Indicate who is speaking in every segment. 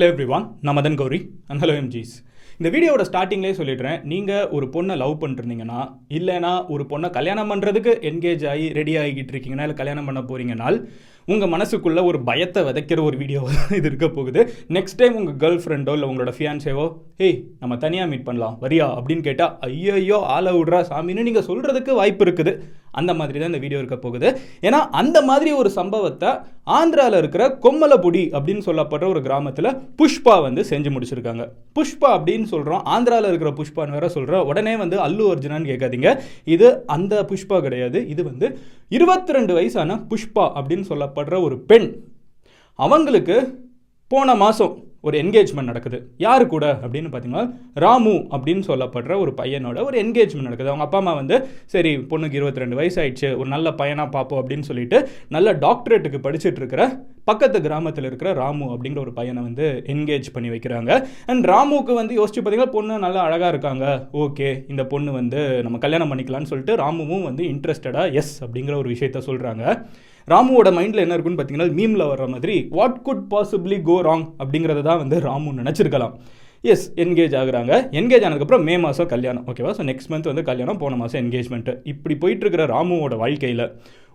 Speaker 1: Hello everyone நான் Madan Gowri. And hello எம்ஜிஸ் இந்த வீடியோவோட ஸ்டார்டிங்லேயே சொல்லிடுறேன். நீங்கள் ஒரு பொண்ணை லவ் பண்ணிருந்தீங்கன்னா இல்லைனா ஒரு பொண்ணை கல்யாணம் பண்ணுறதுக்கு என்கேஜ் ஆகி ரெடி ஆகிக்கிட்டு இருக்கீங்கன்னா இல்லை கல்யாணம் பண்ண போறீங்கனால் உங்கள் மனசுக்குள்ள ஒரு பயத்தை விதைக்கிற ஒரு வீடியோ இது இருக்க போகுது. நெக்ஸ்ட் டைம் உங்கள் கேர்ள் ஃப்ரெண்டோ இல்லை உங்களோட ஃபியான்சேவோ ஹேய் நம்ம தனியாக மீட் பண்ணலாம். வரியா? அப்படின்னு கேட்டால் ஐயோ ஆளை விட்றா சாமின்னு நீங்கள் சொல்கிறதுக்கு வாய்ப்பு இருக்குது. அந்த மாதிரி தான் இந்த வீடியோ இருக்க போகுது. ஏன்னா அந்த மாதிரி ஒரு சம்பவத்தை ஆந்திராவில் இருக்கிற கொம்மலபுடி அப்படின்னு சொல்லப்படுற ஒரு கிராமத்தில் புஷ்பா வந்து செஞ்சு முடிச்சிருக்காங்க. புஷ்பா அப்படின்னு சொல்கிறோம் ஆந்திராவில் இருக்கிற புஷ்பான்னு வேற சொல்கிறோம் உடனே வந்து அல்லு அர்ஜுனான்னு கேட்காதீங்க. இது அந்த புஷ்பா கிடையாது. இது வந்து இருபத்தி ரெண்டு வயசான புஷ்பா அப்படின்னு சொல்லப்படுற ஒரு பெண். அவங்களுக்கு போன மாதம் ஒரு என்கேஜ்மெண்ட் நடக்குது. யார் கூட? அப்படின்னு பார்த்தீங்கன்னா ராமு அப்படின்னு சொல்லப்படுற ஒரு பையனோட ஒரு என்கேஜ்மெண்ட் நடக்குது. அவங்க அப்பா அம்மா வந்து சரி பொண்ணுக்கு இருபத்தி ரெண்டு வயசு ஆயிடுச்சு ஒரு நல்ல பையனாக பார்ப்போம் அப்படின்னு சொல்லிட்டு நல்ல டாக்டரேட்டுக்கு படிச்சுட்டு இருக்கிற பக்கத்து கிராமத்தில் இருக்கிற ராமு அப்படிங்கிற ஒரு பையனை வந்து என்கேஜ் பண்ணி வைக்கிறாங்க. அண்ட் ராமுக்கு வந்து யோசிச்சு பார்த்தீங்கன்னா பொண்ணு நல்லா அழகாக இருக்காங்க. ஓகே இந்த பொண்ணு வந்து நம்ம கல்யாணம் பண்ணிக்கலாம்னு சொல்லிட்டு ராமுவும் வந்து இன்ட்ரெஸ்டடாக எஸ் அப்படிங்கிற ஒரு விஷயத்த சொல்கிறாங்க ராமுவோட மைண்டில் என்ன இருக்குன்னு பார்த்தீங்கன்னா மீமில் வர்ற மாதிரி what could possibly go wrong அப்படிங்கிறத தான் வந்து ராமு நினச்சிருக்கலாம். எஸ் என்கேஜ் ஆகுறாங்க. என்கேஜ் ஆனதுக்கப்புறம் மே மாதம் கல்யாணம். ஓகேவா ஸோ நெக்ஸ்ட் மந்த் வந்து கல்யாணம் போன மாதம் என்கேஜ்மெண்ட்டு இப்படி போயிட்டு இருக்கிற ராமுவோட வாழ்க்கையில்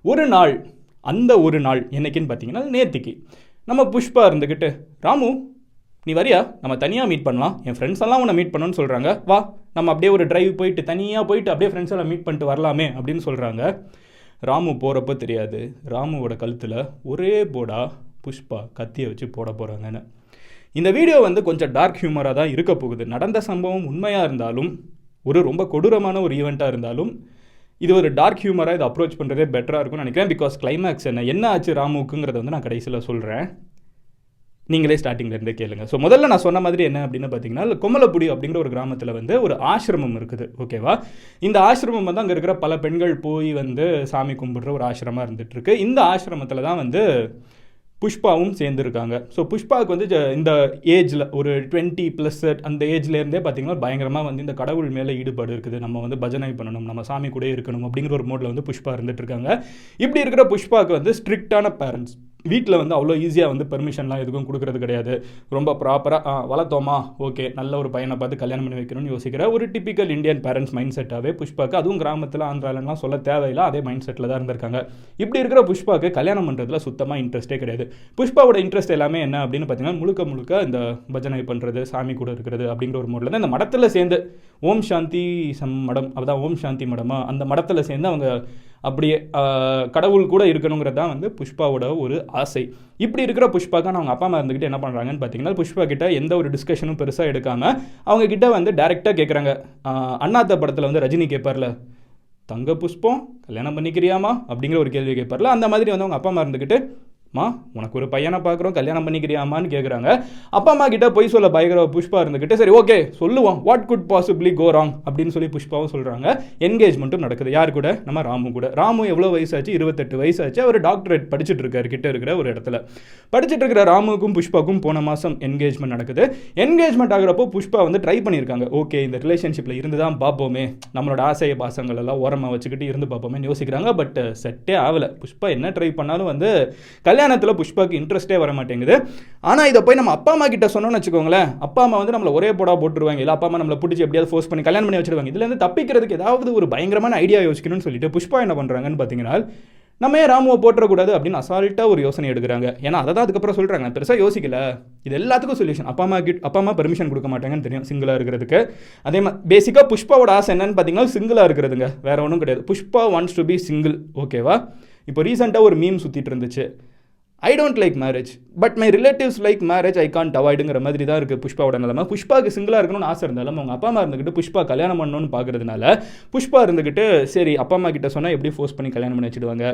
Speaker 1: ஒரு நாள் அந்த ஒரு நாள் என்னைக்குன்னு பார்த்தீங்கன்னா நேத்திக்கு. நம்ம புஷ்பா இருந்துக்கிட்டு ராமு நீ வரியா? நம்ம தனியாக மீட் பண்ணலாம். என் ஃப்ரெண்ட்ஸ் எல்லாம் உன்னை மீட் பண்ணணும்னு சொல்கிறாங்க வா நம்ம அப்படியே ஒரு டிரைவ் போயிட்டு தனியாக போயிட்டு அப்படியே ஃப்ரெண்ட்ஸ் எல்லாம் மீட் பண்ணிட்டு வரலாமே அப்படின்னு சொல்கிறாங்க ராமு போகிறப்ப தெரியாது. ராமுவோட கழுத்தில் ஒரே போடா புஷ்பா கத்தியை வச்சு போட போகிறாங்கன்னு இந்த வீடியோ வந்து கொஞ்சம் டார்க் ஹியூமராக தான் இருக்க போகுது. நடந்த சம்பவம் உண்மையாக இருந்தாலும் ஒரு ரொம்ப கொடூரமான ஒரு ஈவெண்ட்டாக இருந்தாலும் இது ஒரு டார்க் ஹியூமராக இதை அப்ரோச் பண்ணுறதே பெட்டராக இருக்கும்னு நினைக்கிறேன். பிகாஸ் கிளைமேக்ஸ் என்ன என்ன ஆச்சு ராமுக்குங்கிறத வந்து நான் கடைசியில் சொல்கிறேன் நீங்களே ஸ்டார்டிங்லேருந்தே கேளுங்க. ஸோ முதல்ல நான் சொன்ன மாதிரி என்ன அப்படின்னு பார்த்தீங்கன்னா கொமலப்புடி அப்படிங்கிற ஒரு கிராமத்தில் வந்து ஒரு ஆசிரமம் இருக்குது. ஓகேவா இந்த ஆசிரமம் வந்து அங்கே இருக்கிற பல பெண்கள் போய் வந்து சாமி கும்பிடுற ஒரு ஆசிரமமாக இருந்துகிட்ருக்கு இந்த ஆசிரமத்தில் தான் வந்து புஷ்பாவும் சேர்ந்துருக்காங்க. ஸோ புஷ்பாவுக்கு வந்து ஜ- இந்த ஏஜில் ஒரு டுவெண்ட்டி ப்ளஸ் அந்த ஏஜ்லேருந்தே பார்த்தீங்கன்னா பயங்கரமாக வந்து இந்த கடவுள் மேலே ஈடுபாடு இருக்குது. நம்ம வந்து பஜனை பண்ணணும் நம்ம சாமி கூட இருக்கணும் அப்படிங்கிற ஒரு மோடில் வந்து புஷ்பா இருந்துட்டு இருக்காங்க. இப்படி இருக்கிற புஷ்பாவுக்கு வந்து ஸ்ட்ரிக்டான பேரண்ட்ஸ் வீட்டில் வந்து அவ்வளோ ஈஸியாக வந்து பெர்மிஷன்லாம் எதுக்கும் கொடுக்கறது கிடையாது. ரொம்ப ப்ராப்பராக வளர்த்தோமா? ஓகே நல்ல ஒரு பையனை பார்த்து கல்யாணம் பண்ணி வைக்கணும்னு யோசிக்கிற ஒரு டிப்பிக்கல் இந்தியன் பேரண்ட்ஸ் மைண்ட் செட்டாகவே புஷ்பாக்கு அதுவும் கிராமத்தில் ஆந்திராலலாம் சொல்ல தேவையில்லை அதே மைண்ட் செட்டில் தான் இருந்திருக்காங்க. இப்படி இருக்கிற புஷ்பாக்கு கல்யாணம் பண்ணுறதுல சுத்தமாக இன்ட்ரெஸ்ட்டே கிடையாது. புஷ்பாவோட இன்ட்ரெஸ்ட் எல்லாமே என்ன அப்படின்னு பார்த்தீங்கன்னா முழுக்க முழுக்க இந்த பஜனை பண்ணுறது சாமி கூட இருக்கிறது அப்படிங்கிற ஒரு மோடில் இந்த மடத்தில் சேர்ந்து ஓம் சாந்தி சம் மடம். அதான் ஓம் சாந்தி மடமா. அந்த மடத்தில் சேர்ந்து அவங்க அப்படியே கடவுள் கூட இருக்கணுங்கிறது தான் வந்து புஷ்பாவோட ஒரு ஆசை. இப்படி இருக்கிற புஷ்பாக்கு அவங்க அப்பா அம்மா இருந்துக்கிட்டு என்ன பண்ணுறாங்கன்னு பார்த்தீங்கன்னா புஷ்பா கிட்ட எந்த ஒரு டிஸ்கஷனும் பெருசாக எடுக்காமல் அவங்க கிட்ட வந்து டைரெக்டாக கேட்குறாங்க அண்ணாத்த படத்தில் வந்து ரஜினி கேட்பார்ல தங்க புஷ்பம் கல்யாணம் பண்ணிக்கிறியாமா? அப்படிங்கிற ஒரு கேள்வி கேட்பார்ல அந்த மாதிரி வந்து அவங்க அப்பா அம்மா இருந்துக்கிட்டு மா உனக்கு ஒரு பையனை பார்க்குறோம் கல்யாணம் பண்ணிக்கிறியாமான்னு கேட்குறாங்க அப்பா அம்மா கிட்ட போய் சொல்ல பயங்கர புஷ்பா இருந்துக்கிட்டு சரி ஓகே சொல்லுவோம். What could possibly go wrong அப்படின்னு சொல்லி புஷ்பாவும் சொல்கிறாங்க என்கேஜ்மெண்ட்டும் நடக்குது. யார் கூட? நம்ம ராமு கூட. ராமு எவ்வளோ வயசாச்சு? இருபத்தெட்டு வயசாச்சு. அவர் டாக்டரேட் படிச்சுட்டு இருக்காரு கிட்ட இருக்கிற ஒரு இடத்துல. படிச்சுட்டு இருக்கிற ராமுக்கும் புஷ்பாக்கும் போன மாதம் என்கேஜ்மெண்ட் நடக்குது. என்கேஜ்மெண்ட் ஆகிறப்போ புஷ்பா வந்து ட்ரை பண்ணியிருக்காங்க. ஓகே இந்த ரிலேஷன்ஷிப்பில் இருந்து தான் பார்ப்போமே. நம்மளோட ஆசைய பாசங்கள் எல்லாம் ஓரமாக வச்சுக்கிட்டு இருந்து பார்ப்போமேன்னு யோசிக்கிறாங்க. பட் செட்டே ஆகலை. புஷ்பா என்ன ட்ரை பண்ணாலும் வந்து கல்யாணம் கல்யாணத்தில் புஷ்பாக்கு இன்ட்ரெஸ்ட்டே வர மாட்டேங்குது ஆனால் இதை போய் நம்ம அப்பா அம்மா கிட்ட சொன்னோம்னு வச்சுக்கோங்களேன் அப்பா அம்மா வந்து நம்மளை ஒரே போடா போட்டுருவாங்க. இல்லை அப்பா அம்மா நம்மளை பிடிச்சி எப்படியாவது ஃபோர்ஸ் பண்ணி கல்யாணம் பண்ணி வச்சிருவாங்க. இதுலேருந்து தப்பிக்கிறதுக்கு ஏதாவது ஒரு பயங்கரமான ஐடியா யோசிக்கணும்னு சொல்லிட்டு புஷ்பா என்ன பண்ணுறாங்கன்னு பார்த்தீங்கன்னா நம்ம ஏன் ராமுவை போட்டுறக்கூடாது அப்படின்னு அசால்ட்டாக ஒரு யோசனை எடுக்கிறாங்க. ஏன்னா அதை தான் அதுக்கப்புறம் சொல்கிறாங்க பெருசாக யோசிக்கல. இது எல்லாத்துக்கும் சொல்யூஷன் அப்பா அம்மா கிட் அப்பா அம்மா பெர்மிஷன் கொடுக்க மாட்டாங்கன்னு தெரியும் சிங்கிளாக இருக்கிறதுக்கு. அதே மாதிரி பேசிக்காக புஷ்பாவோட ஆசை என்னன்னு பார்த்தீங்கன்னா சிங்கிளாக இருக்கிறதுங்க. வேறு ஒன்றும் கிடையாது. Pushpa wants to be single ஓகேவா இப்போ ரீசெண்டாக ஒரு மீம் சுற்றிட்டு இருந்துச்சு. I don't like marriage but my relatives like marriage I can't அவாய்டுங்கிற மாதிரி தான் இருக்குது புஷ்பாவோட நிலமை. புஷ்பாவுக்கு சிங்கிளாக இருக்கணும்னு ஆசை இருந்தாலும் அவங்க அப்பா அம்மா இருந்துக்கிட்டு புஷ்பா கல்யாணம் பண்ணணும்னு பார்க்குறதுனால புஷ்பா இருந்துக்கிட்டு சரி அப்பா அம்மா கிட்ட சொன்னால் எப்படி ஃபோர்ஸ் பண்ணி கல்யாணம் பண்ணி வச்சிடுவாங்க?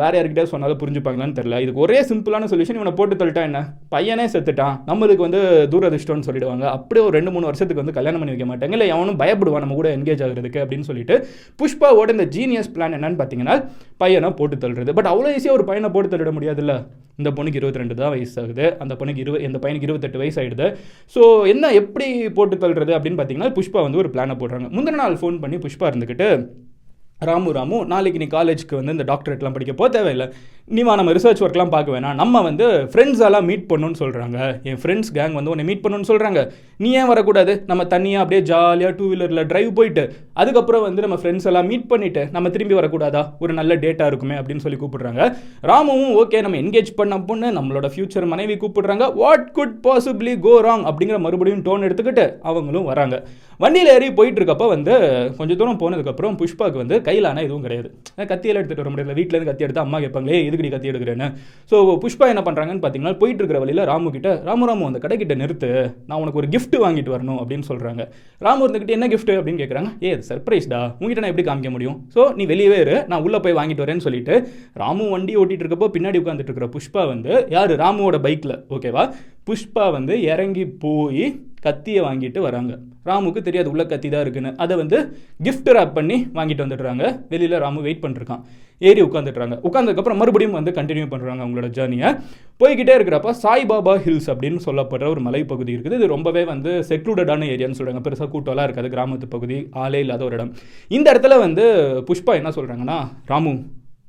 Speaker 1: வேறு யார்கிட்ட சொன்னாலும் புரிஞ்சுப்பாங்களான்னு தெரில இதுக்கு ஒரே சிம்பிளான சொல்யூஷன் இவனை போட்டு தள்ளிட்டா என்ன? பையனே செத்துட்டான். நம்மளுக்கு வந்து தூரதிஷ்டம்னு சொல்லிடுவாங்க. அப்படியே ஒரு ரெண்டு மூணு வருஷத்துக்கு வந்து கல்யாணம் பண்ணி வைக்க மாட்டாங்க. இல்லை எவனும் பயப்படுவான் நம்ம கூட என்கேஜ் ஆகிறதுக்கு அப்படின்னு சொல்லிட்டு புஷ்பாவோட இந்த ஜீனியஸ் பிளான் என்னன்னு பார்த்தீங்கன்னா பையனை போட்டு தள்ளுறது. பட் அவ்வளோ ஈஸியாக ஒரு பையனை போட்டு தள்ளிட முடியாதுல்ல இந்த பொண்ணுக்கு இருபத்தி ரெண்டு தான் வயசு ஆகுது அந்த பொண்ணுக்கு இருபது இந்த பையனுக்கு இருபத்தெட்டு வயசு ஆயிடுது ஸோ என்ன எப்படி போட்டு தள்ளுறது அப்படின்னு பார்த்தீங்கன்னா புஷ்பா வந்து ஒரு பிளானை போடுறாங்க. முந்தின நாள் ஃபோன் பண்ணி புஷ்பா இருந்துக்கிட்டு ராமு ராமு நாளைக்கு நீ காலேஜ்க்கு வந்து இந்த டாக்டரேட்லாம் படிக்க போக தேவையில்லை. நீ நம்ம ரிசர்ச் ஒர்க்லாம் பார்க்க வேணாம். நம்ம வந்து ஃப்ரெண்ட்ஸ் எல்லாம் மீட் பண்ணணும்னு சொல்கிறாங்க என் ஃப்ரெண்ட்ஸ் கேங் வந்து உன்னை மீட் பண்ணணும்னு சொல்கிறாங்க நீ ஏன் வரக்கூடாது? நம்ம தனியாக அப்படியே ஜாலியாக டூ வீலரில் டிரைவ் போயிட்டு அதுக்கப்புறம் வந்து நம்ம ஃப்ரெண்ட்ஸ் எல்லாம் மீட் பண்ணிவிட்டு நம்ம திரும்பி வரக்கூடாதா? ஒரு நல்ல டேட்டாக இருக்குமே அப்படின்னு சொல்லி கூப்பிடுறாங்க. ராமுவும் ஓகே நம்ம என்கேஜ் பண்ண பொண்ணு நம்மளோட ஃபியூச்சர் மனைவி கூப்பிடுறாங்க. What could possibly go wrong அப்படிங்கிற மறுபடியும் டோன் எடுத்துக்கிட்டு அவங்களும் வராங்க. வண்டியில் ஏறி போயிட்டு இருக்கப்போ வந்து கொஞ்சம் தூரம் போனதுக்கப்புறம் புஷ்பாக்கு வந்து கையிலான எதுவும் கிடையாது. கத்தியெல்லாம் எடுத்துகிட்டு வர முடியல. வீட்டிலேருந்து கத்தி எடுத்து அம்மா கேட்பாங்களே இது எதுக்கு நீ கத்தி எடுக்கிறேன்னு? ஸோ புஷ்பா என்ன பண்ணுறாங்கன்னு பார்த்தீங்கன்னா போயிட்டு இருக்கிற வழியில் ராமு கிட்ட ராமு ராமு அந்த கடைக்கிட்ட நிறுத்து. நான் உனக்கு ஒரு கிஃப்ட் வாங்கிட்டு வரணும் அப்படின்னு சொல்கிறாங்க ராமு இருந்துக்கிட்டு என்ன கிஃப்ட் அப்படின்னு கேட்குறாங்க ஏ சர்ப்ரைஸ்டா உங்ககிட்ட நான் எப்படி காமிக்க முடியும்? ஸோ நீ வெளியவே இரு. நான் உள்ளே போய் வாங்கிட்டு வரேன்னு சொல்லிட்டு ராமு வண்டி ஓட்டிட்டு இருக்கப்போ பின்னாடி உட்காந்துட்டு இருக்கிற புஷ்பா வந்து யார்? ராமுவோட பைக்கில் ஓகேவா புஷ்பா வந்து இறங்கி போய் கத்தியை வாங்கிட்டு வராங்க. ராமுக்கு தெரியாது உள்ள கத்தி தான் இருக்குன்னு. அதை வந்து கிஃப்ட் ரேப் பண்ணி வாங்கிட்டு வந்துடுறாங்க. வெளியில் ராமு வெயிட் பண்ணிருக்கான். ஏறி உட்காந்துட்றாங்க உட்காந்ததுக்கப்புறம் மறுபடியும் வந்து கண்டினியூ பண்ணுறாங்க அவங்களோட ஜேர்னியை போய்கிட்டே இருக்கிறப்ப சாய்பாபா ஹில்ஸ் அப்படின்னு சொல்லப்படுற ஒரு மலைப்பகுதி இருக்குது. இது ரொம்பவே வந்து செக்லூடடான ஏரியான்னு சொல்கிறாங்க பெருசாக கூட்டம்லாம் இருக்காது. கிராமத்து பகுதி ஆளே இல்லாத ஒரு இடம். இந்த இடத்துல வந்து புஷ்பா என்ன சொல்கிறாங்கன்னா ராமு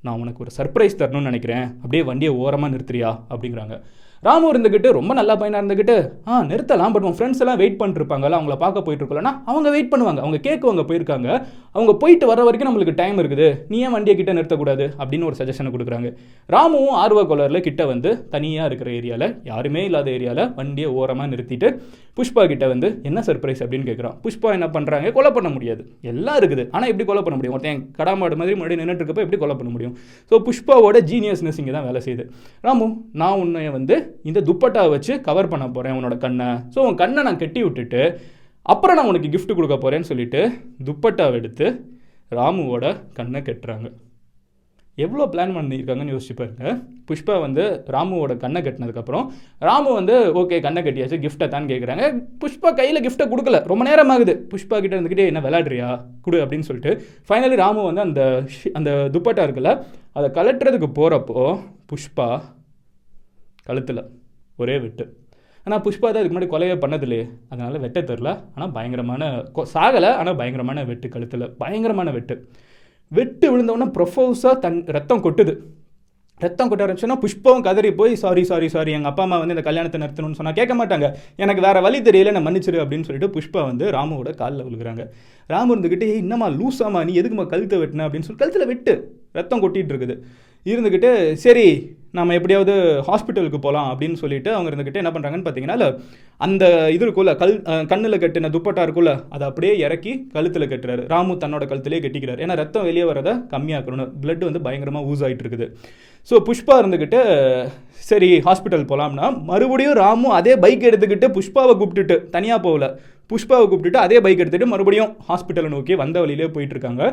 Speaker 1: நான் உனக்கு ஒரு சர்ப்ரைஸ் தரணும்னு நினைக்கிறேன். அப்படியே வண்டியை ஓரமாக நிறுத்துறியா? அப்படிங்கிறாங்க. ராமு இருந்துக்கிட்டு ரொம்ப நல்ல பையனாக இருந்துக்கிட்டு ஆ நிறுத்தலாம் பட் உன் ஃப்ரெண்ட்ஸ் எல்லாம் வெயிட் பண்ணிருப்பாங்கல்ல அவங்கள பார்க்க போயிட்டு இருக்கலன்னா அவங்க வெயிட் பண்ணுவாங்க. அவங்க கேட்குவாங்க போயிருக்காங்க. அவங்க போயிட்டு வர வரைக்கும் நம்மளுக்கு டைம் இருக்குது. நீ ஏன் வண்டியை கிட்ட நிறுத்தக்கூடாது? அப்படின்னு ஒரு சஜஷனை கொடுக்குறாங்க. ராமுவும் ஆர்வ கொலரில் கிட்ட வந்து தனியாக இருக்கிற ஏரியாவில் யாருமே இல்லாத ஏரியாவில் வண்டியை ஓரமாக நிறுத்திட்டு புஷ்பா கிட்ட வந்து என்ன சர்ப்ரைஸ் அப்படின்னு கேட்குறான் புஷ்பா என்ன பண்ணுறாங்க கொலை பண்ண முடியாது. எல்லாம் இருக்குது. ஆனால் எப்படி கொலை பண்ண முடியும்? ஒருத்தன் கடாமாடு மாதிரி முன்னாடி நின்றுட்டு இருக்கப்போ எப்படி கொலை பண்ண முடியும்? ஸோ புஷ்பாவோட ஜீனியஸ்னஸ் இங்கே தான் வேலை செய்யுது. ராமு நான் உன்னை வந்து இந்த துப்பட்டாவை வச்சு கவர் பண்ண போகிறேன் உன்னோட கண்ணை. ஸோ உன் கண்ணை நான் கட்டி விட்டுட்டு அப்புறம் நான் உனக்கு கிஃப்ட் கொடுக்க போகிறேன்னு சொல்லிட்டு துப்பட்டாவை எடுத்து ராமுவோட கண்ணை கட்டுறாங்க. எவ்வளோ பிளான் பண்ணியிருக்காங்கன்னு யோசிச்சு பாருங்க. புஷ்பா வந்து ராமுவோட கண்ணை கட்டினதுக்கப்புறம் ராமு வந்து ஓகே கண்ணை கட்டியாச்சு கிஃப்ட்டை தான் கேட்குறாங்க புஷ்பா கையில் கிஃப்ட்டை கொடுக்கல. ரொம்ப நேரம் ஆகுது. புஷ்பா கிட்ட இருந்துக்கிட்டே என்ன விளையாடுறியா? கொடு அப்படின்னு சொல்லிட்டு. ஃபைனலி ராமு வந்து அந்த ஷி- அந்த துப்பட்டா இருக்குல்ல அதை கலட்டுறதுக்கு போகிறப்போ புஷ்பா கழுத்தில் ஒரே வெட்டு. ஆனால் புஷ்பா தான் இதுக்கு முன்னாடி கொலையே பண்ணதில்லையே. அதனால் வெட்ட தெரில. ஆனால் பயங்கரமான கொ- சாகலை. ஆனால் பயங்கரமான வெட்டு கழுத்தில். பயங்கரமான வெட்டு. வெட்டு விழுந்தவொடனே ப்ரொஃபோஸாக தன் ரத்தம் கொட்டுது. ரத்தம் கொட்ட ஆரம்பிச்சுன்னா புஷ்பவும் கதறி போய் சாரி சாரி சாரி எங்கள் அப்பா அம்மா வந்து இந்த கல்யாணத்தை நிறுத்தணும்னு சொன்னால் கேட்க மாட்டாங்க. எனக்கு வேறு வழி தெரியல. நான் மன்னிச்சிரு அப்படின்னு சொல்லிட்டு புஷ்பா வந்து ராமுவோட காலில் விழுகிறாங்க ராமு இருந்துக்கிட்டு "ஏய், என்னம்மா லூசாமா நீ எதுக்குமா கழுத்தை வெட்டின? அப்படின்னு சொல்லி கழுத்தில் வெட்டு. ரத்தம் கொட்டிகிட்டு இருக்குது. இருந்துக்கிட்டு சரி நம்ம எப்படியாவது ஹாஸ்பிட்டலுக்கு போகலாம் அப்படின்னு சொல்லிட்டு அவங்க இருந்துக்கிட்டு என்ன பண்ணுறாங்கன்னு பார்த்தீங்கன்னா அந்த இது இருக்குல்ல கல் கண்ணில் கட்டின துப்பட்டா இருக்குல்ல அதை அப்படியே இறக்கி கழுத்தில் கட்டுறாரு. ராமு தன்னோட கழுத்திலே கட்டிக்கிறார். ஏன்னா ரத்தம் வெளியே வரதை கம்மியாக்கணும் பிளட் வந்து பயங்கரமாக ஊஸ் ஆகிட்டு இருக்குது. ஸோ புஷ்பா இருந்துக்கிட்டு சரி ஹாஸ்பிட்டல் போகலாம்னா மறுபடியும் ராமு அதே பைக் எடுத்துக்கிட்டு புஷ்பாவை கூப்பிட்டுட்டு தனியாக போகல. புஷ்பாவை கூப்பிட்டுட்டு அதே பைக் எடுத்துகிட்டு மறுபடியும் ஹாஸ்பிட்டலை நோக்கி வந்த வழியிலே போயிட்டுருக்காங்க.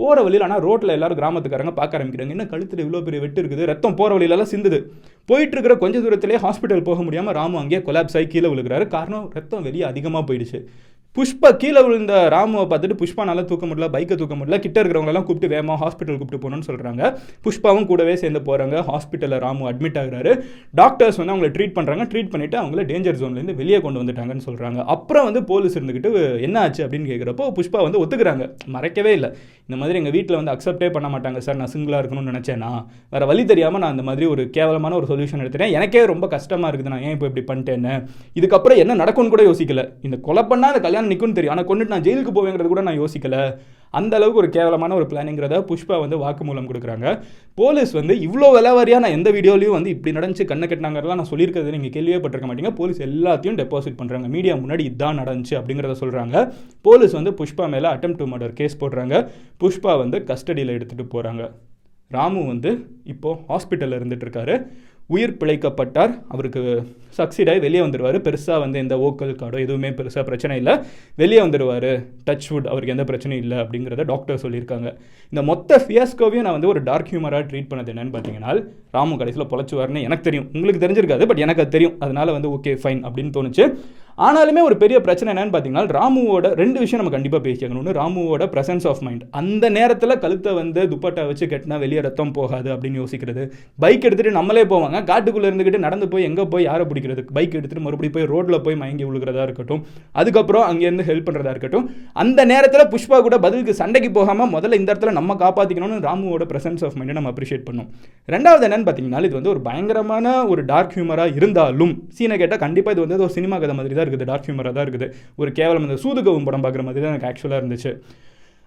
Speaker 1: போகிற வழியில் ஆனால் ரோட்டில் எல்லாரும் கிராமத்துக்காரங்க பார்க்க ஆரம்பிக்கிறாங்க. என்ன கழுத்தில் இவ்வளோ பெரிய வெட்டு இருக்குது? ரத்தம் போகிற வழியிலலாம் சிந்துது. போயிட்டு இருக்கிற கொஞ்ச தூரத்திலே ஹாஸ்பிட்டல் போக முடியாமல் ராமு அங்கேயே கொலாப்ஸ் ஆகி கீழே விழுகிறாரு. காரணம் ரத்தம் வெளியே அதிகமாக போயிடுச்சு. புஷ்பா கீழே விழுந்த ராமுவை பார்த்துட்டு புஷ்பானால தூக்க முடியல பைக்கை தூக்க முடியல. கிட்ட இருக்கிறவங்களெல்லாம் கூப்பிட்டு வேகமாக ஹாஸ்பிட்டல் கூப்பிட்டு போகணும்னு சொல்கிறாங்க புஷ்பாவும் கூடவே சேர்ந்து போகிறாங்க ஹாஸ்பிட்டலில் ராமு அட்மிட் ஆகிறாரு. டாக்டர்ஸ் வந்து அவங்கள ட்ரீட் பண்ணுறாங்க ட்ரீட் பண்ணிவிட்டு அவங்கள டேஞ்சர் ஜோன்லேருந்து வெளியே கொண்டு வந்துட்டாங்கன்னு சொல்கிறாங்க அப்புறம் வந்து போலீஸ் இருந்துக்கிட்டு என்ன ஆச்சு? அப்படின்னு கேட்குறப்போ புஷ்பா வந்து ஒத்துக்கிறாங்க. மறைக்கவே இல்லை. இந்த மாதிரி எங்கள் வீட்டில் வந்து அக்செப்டே பண்ண மாட்டாங்க. சார் நான் சிங்கிளாக இருக்கணும்னு நினச்சேன்னா வேறு வழி தெரியாமல் நான் இந்த மாதிரி ஒரு கேவலமான ஒரு சொல்யூஷன் எடுத்துட்டேன். எனக்கே ரொம்ப கஷ்டமாக இருக்குது. நான் ஏன் இப்போ இப்படி பண்ணிட்டேன்னு? இதுக்கப்புறம் என்ன நடக்கும்னு கூட யோசிக்கல. இந்த கொலை பண்ணால் அந்த கல்யாணம் நிற்கும்னு தெரியும். ஆனால் கொண்டுட்டு நான் ஜெயிலுக்கு போவேங்கிறது கூட நான் யோசிக்கல. அந்த அளவுக்கு ஒரு கேவலமான ஒரு பிளானிங்கிறத புஷ்பா வந்து வாக்குமூலம் கொடுக்குறாங்க. போலீஸ் வந்து இவ்வளோ விலவாரியாக நான் எந்த வீடியோலையும் வந்து இப்படி நடந்துச்சு கண்ணை கட்டினாங்கிறதெல்லாம் நான் சொல்லியிருக்கிறது நீங்கள் கேள்வியே பட்டிருக்க மாட்டீங்க. போலீஸ் எல்லாத்தையும் டெபாசிட் பண்ணுறாங்க மீடியா முன்னாடி இதான் நடந்துச்சு அப்படிங்கிறத சொல்கிறாங்க போலீஸ் வந்து புஷ்பா மேலே அட்டம் டு மர்டர் கேஸ் போடுறாங்க. புஷ்பா வந்து கஸ்டடியில் எடுத்துகிட்டு போகிறாங்க ராமு வந்து இப்போது ஹாஸ்பிட்டலில் இருந்துட்டு இருக்காரு. உயிர் பிழைக்கப்பட்டார். அவருக்கு சக்சீடாகி வெளியே வந்துடுவார் பெருசாக வந்து எந்த ஓக்கல் கார்டோ எதுவுமே பெருசாக பிரச்சனை இல்லை. வெளியே வந்துடுவார் டச்வுட் அவருக்கு எந்த பிரச்சனையும் இல்லை அப்படிங்கிறத டாக்டர் சொல்லியிருக்காங்க. இந்த மொத்த ஃபியாஸ்கோவையும் நான் வந்து ஒரு டார்க் ஹியூமராக ட்ரீட் பண்ணது என்னன்னு பார்த்தீங்கன்னா ராமு கடைசியில் பொழைச்சுவார்னு எனக்கு தெரியும். உங்களுக்கு தெரிஞ்சிருக்காது பட் எனக்கு அது தெரியும். அதனால் வந்து ஓகே ஃபைன் அப்படின்னு தோணுச்சு. ஆனாலுமே ஒரு பெரிய பிரச்சனை என்னன்னு பார்த்தீங்கன்னா ராமுவோட ரெண்டு விஷயம் நம்ம கண்டிப்பாக பேசிக்கணும் ஒன்று ராமுவோட ப்ரெசன்ஸ் ஆஃப் மைண்ட் அந்த நேரத்தில் கழுத்தை வந்து துப்பட்டா வச்சு கட்டினா வெளியே ரத்தம் போகாது அப்படின்னு யோசிக்கிறது. பைக் எடுத்துகிட்டு நம்மளே போவாங்க. காட்டுக்குள்ளே இருந்துக்கிட்டு நடந்து போய் எங்கே போய் யாரை பிடிக்கிறது பைக் எடுத்துகிட்டு மறுபடியும் போய் ரோட்டில் போய் மயங்கி விழுகிறதா இருக்கட்டும். அதுக்கப்புறம் அங்கேருந்து ஹெல்ப் பண்ணுறதா இருக்கட்டும். அந்த நேரத்தில் புஷ்பா கூட பதிலுக்கு சண்டைக்கு போகாமல் முதல்ல இந்த இடத்துல நம்ம காப்பாற்றிக்கணும்னு ராமுவோட ப்ரெசன்ஸ் ஆஃப் மைண்டை நம்ம அப்ரிஷியேட் பண்ணோம். ரெண்டாவது என்னன்னு பார்த்தீங்கன்னா இது வந்து ஒரு பயங்கரமான ஒரு டார்க் ஹியூமராக இருந்தாலும் சீனை கேட்டால் கண்டிப்பாக இது வந்து ஒரு சினிமா கதை மாதிரி தான் இருக்குது டார்க் ஹியூமராக தான் இருக்குது. ஒரு கேவலம் இந்த சூதுகவும் படம் பார்க்குற மாதிரி தான் எனக்கு ஆக்சுவலாக இருந்துச்சு.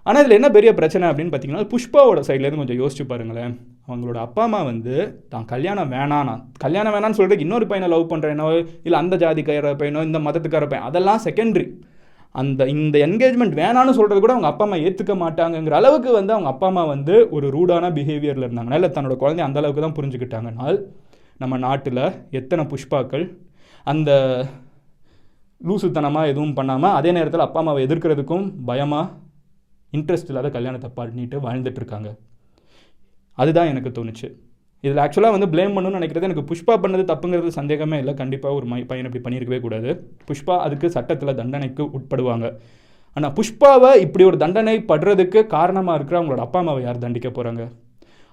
Speaker 1: ஆனால் இதில் என்ன பெரிய பிரச்சனை அப்படின்னு பார்த்தீங்கன்னா புஷ்பாவோட சைட்லேருந்து கொஞ்சம் யோசிச்சு பாருங்களேன். அவங்களோட அப்பா அம்மா வந்து தான் கல்யாணம் வேணானா கல்யாணம் வேணான்னு சொல்கிறதுக்கு இன்னொரு பையனை லவ் பண்ணுறேனோ இல்லை அந்த ஜாதிக்கார பையனோ இந்த மதத்துக்கார பையன் அதெல்லாம் செகண்டரி அந்த இந்த என்கேஜ்மெண்ட் வேணான்னு சொல்கிறது கூட அவங்க அப்பா அம்மா ஏற்றுக்க மாட்டாங்கங்கிற அளவுக்கு வந்து அவங்க அப்பா அம்மா வந்து ஒரு ரூடான பிஹேவியரில் இருந்தாங்கன்னா இல்லை தன்னோட குழந்தைய அந்த அளவுக்கு தான் புரிஞ்சுக்கிட்டாங்கனால் நம்ம நாட்டில் எத்தனை புஷ்பாக்கள் அந்த லூசுத்தனமாக எதுவும் பண்ணாமல் அதே நேரத்தில் அப்பா அம்மாவை எதிர்க்கிறதுக்கும் பயமாக இன்ட்ரெஸ்ட் இல்லாத கல்யாணத்தை பண்ணிட்டு வாழ்ந்துட்டு இருக்காங்க அதுதான் எனக்கு தோணுச்சு. இதில் ஆக்சுவலாக வந்து ப்ளேம் பண்ணணும்னு நினைக்கிறது எனக்கு புஷ்பா பண்ணது தப்புங்கிறது சந்தேகமே இல்லை. கண்டிப்பாக ஒரு மை பையன் இப்படி பண்ணியிருக்கவே கூடாது. புஷ்பா அதுக்கு சட்டத்தில் தண்டனைக்கு உட்படுவாங்க. ஆனால் புஷ்பாவை இப்படி ஒரு தண்டனை படுறதுக்கு காரணமாக இருக்கிற அவங்களோட அப்பா அம்மாவை யார் தண்டிக்க போகிறாங்க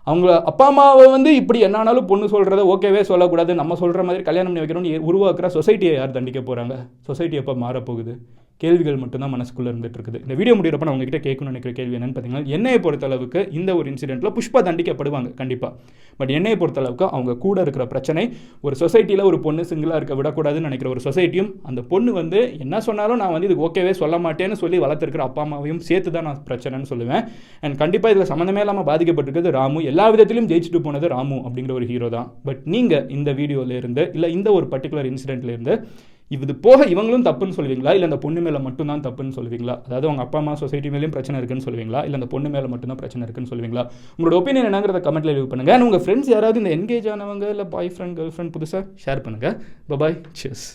Speaker 1: அவங்க அப்பா அம்மாவை வந்து இப்படி என்னானாலும் பொண்ணு சொல்கிறத ஓகேவே சொல்லக்கூடாது. நம்ம சொல்கிற மாதிரி கல்யாணம் பண்ணி வைக்கணும்னு உருவாக்குற சொசைட்டியை யார் தண்டிக்க போகிறாங்க சொசைட்டி எப்போ மாறப்போகுது? கேள்விகள் மட்டும்தான் மனசுக்குள்ளே இருந்துட்டு இருக்குது இந்த வீடியோ முடிகிறப்ப நான் உங்ககிட்ட கேட்கணும்னு நினைக்கிற கேள்வி என்னன்னு பார்த்தீங்கன்னா என்னையை பொறுத்தளவுக்கு இந்த ஒரு இன்சிடெண்ட்டில் புஷ்பா தண்டிக்கப்படுவாங்க கண்டிப்பாக பட் என்னையை பொறுத்தளவுக்கு அவங்க கூட இருக்கிற பிரச்சனை ஒரு சொசைட்டியில் ஒரு பொண்ணு சிங்கிளாக இருக்க விடக்கூடாதுன்னு நினைக்கிற ஒரு சொசைட்டியும் அந்த பொண்ணு வந்து என்ன சொன்னாலும் நான் வந்து இது ஓகேவே சொல்ல மாட்டேன்னு சொல்லி வளர்த்துருக்கிற அப்பா அம்மாவையும் சேர்த்து தான் நான் பிரச்சனைன்னு சொல்லுவேன். அண்ட் கண்டிப்பாக இதில் சம்மந்தமே இல்லாமல் பாதிக்கப்பட்டிருக்கிறது ராமு. எல்லா விதத்திலும் ஜெயிச்சுட்டு போனது ராமு அப்படிங்கிற ஒரு ஹீரோ தான். பட் நீங்கள் இந்த வீடியோலேருந்து இல்லை இந்த ஒரு பர்டிகுலர் இன்சிடென்ட்லேருந்து இது போக இவங்களும் தப்புன்னு சொல்லுவீங்களா? இல்லை அந்த பொண்ணு மேலே மட்டும்தான் தப்புன்னு சொல்லுவீங்களா? அதாவது அவங்க அப்பா அம்மா சொசைட்டி மேலேயும் பிரச்சனை இருக்குன்னு சொல்லுவீங்களா? இல்லை அந்த பொண்ணு மேலே மட்டும்தான் பிரச்சனை இருக்குன்னு சொல்லுவீங்களா? உங்களோட ஒப்பீனியன் என்னங்கிறத கமெண்ட்ல லீவ் பண்ணுங்க. உங்கள் ஃப்ரெண்ட்ஸ் யாராவது இந்த என்கேஜ் ஆனவங்க இல்லை பாய் ஃப்ரெண்ட் கேர்ள் ஃப்ரெண்ட் புதுசாக ஷேர் பண்ணுங்கள் பபாய் சியர்ஸ்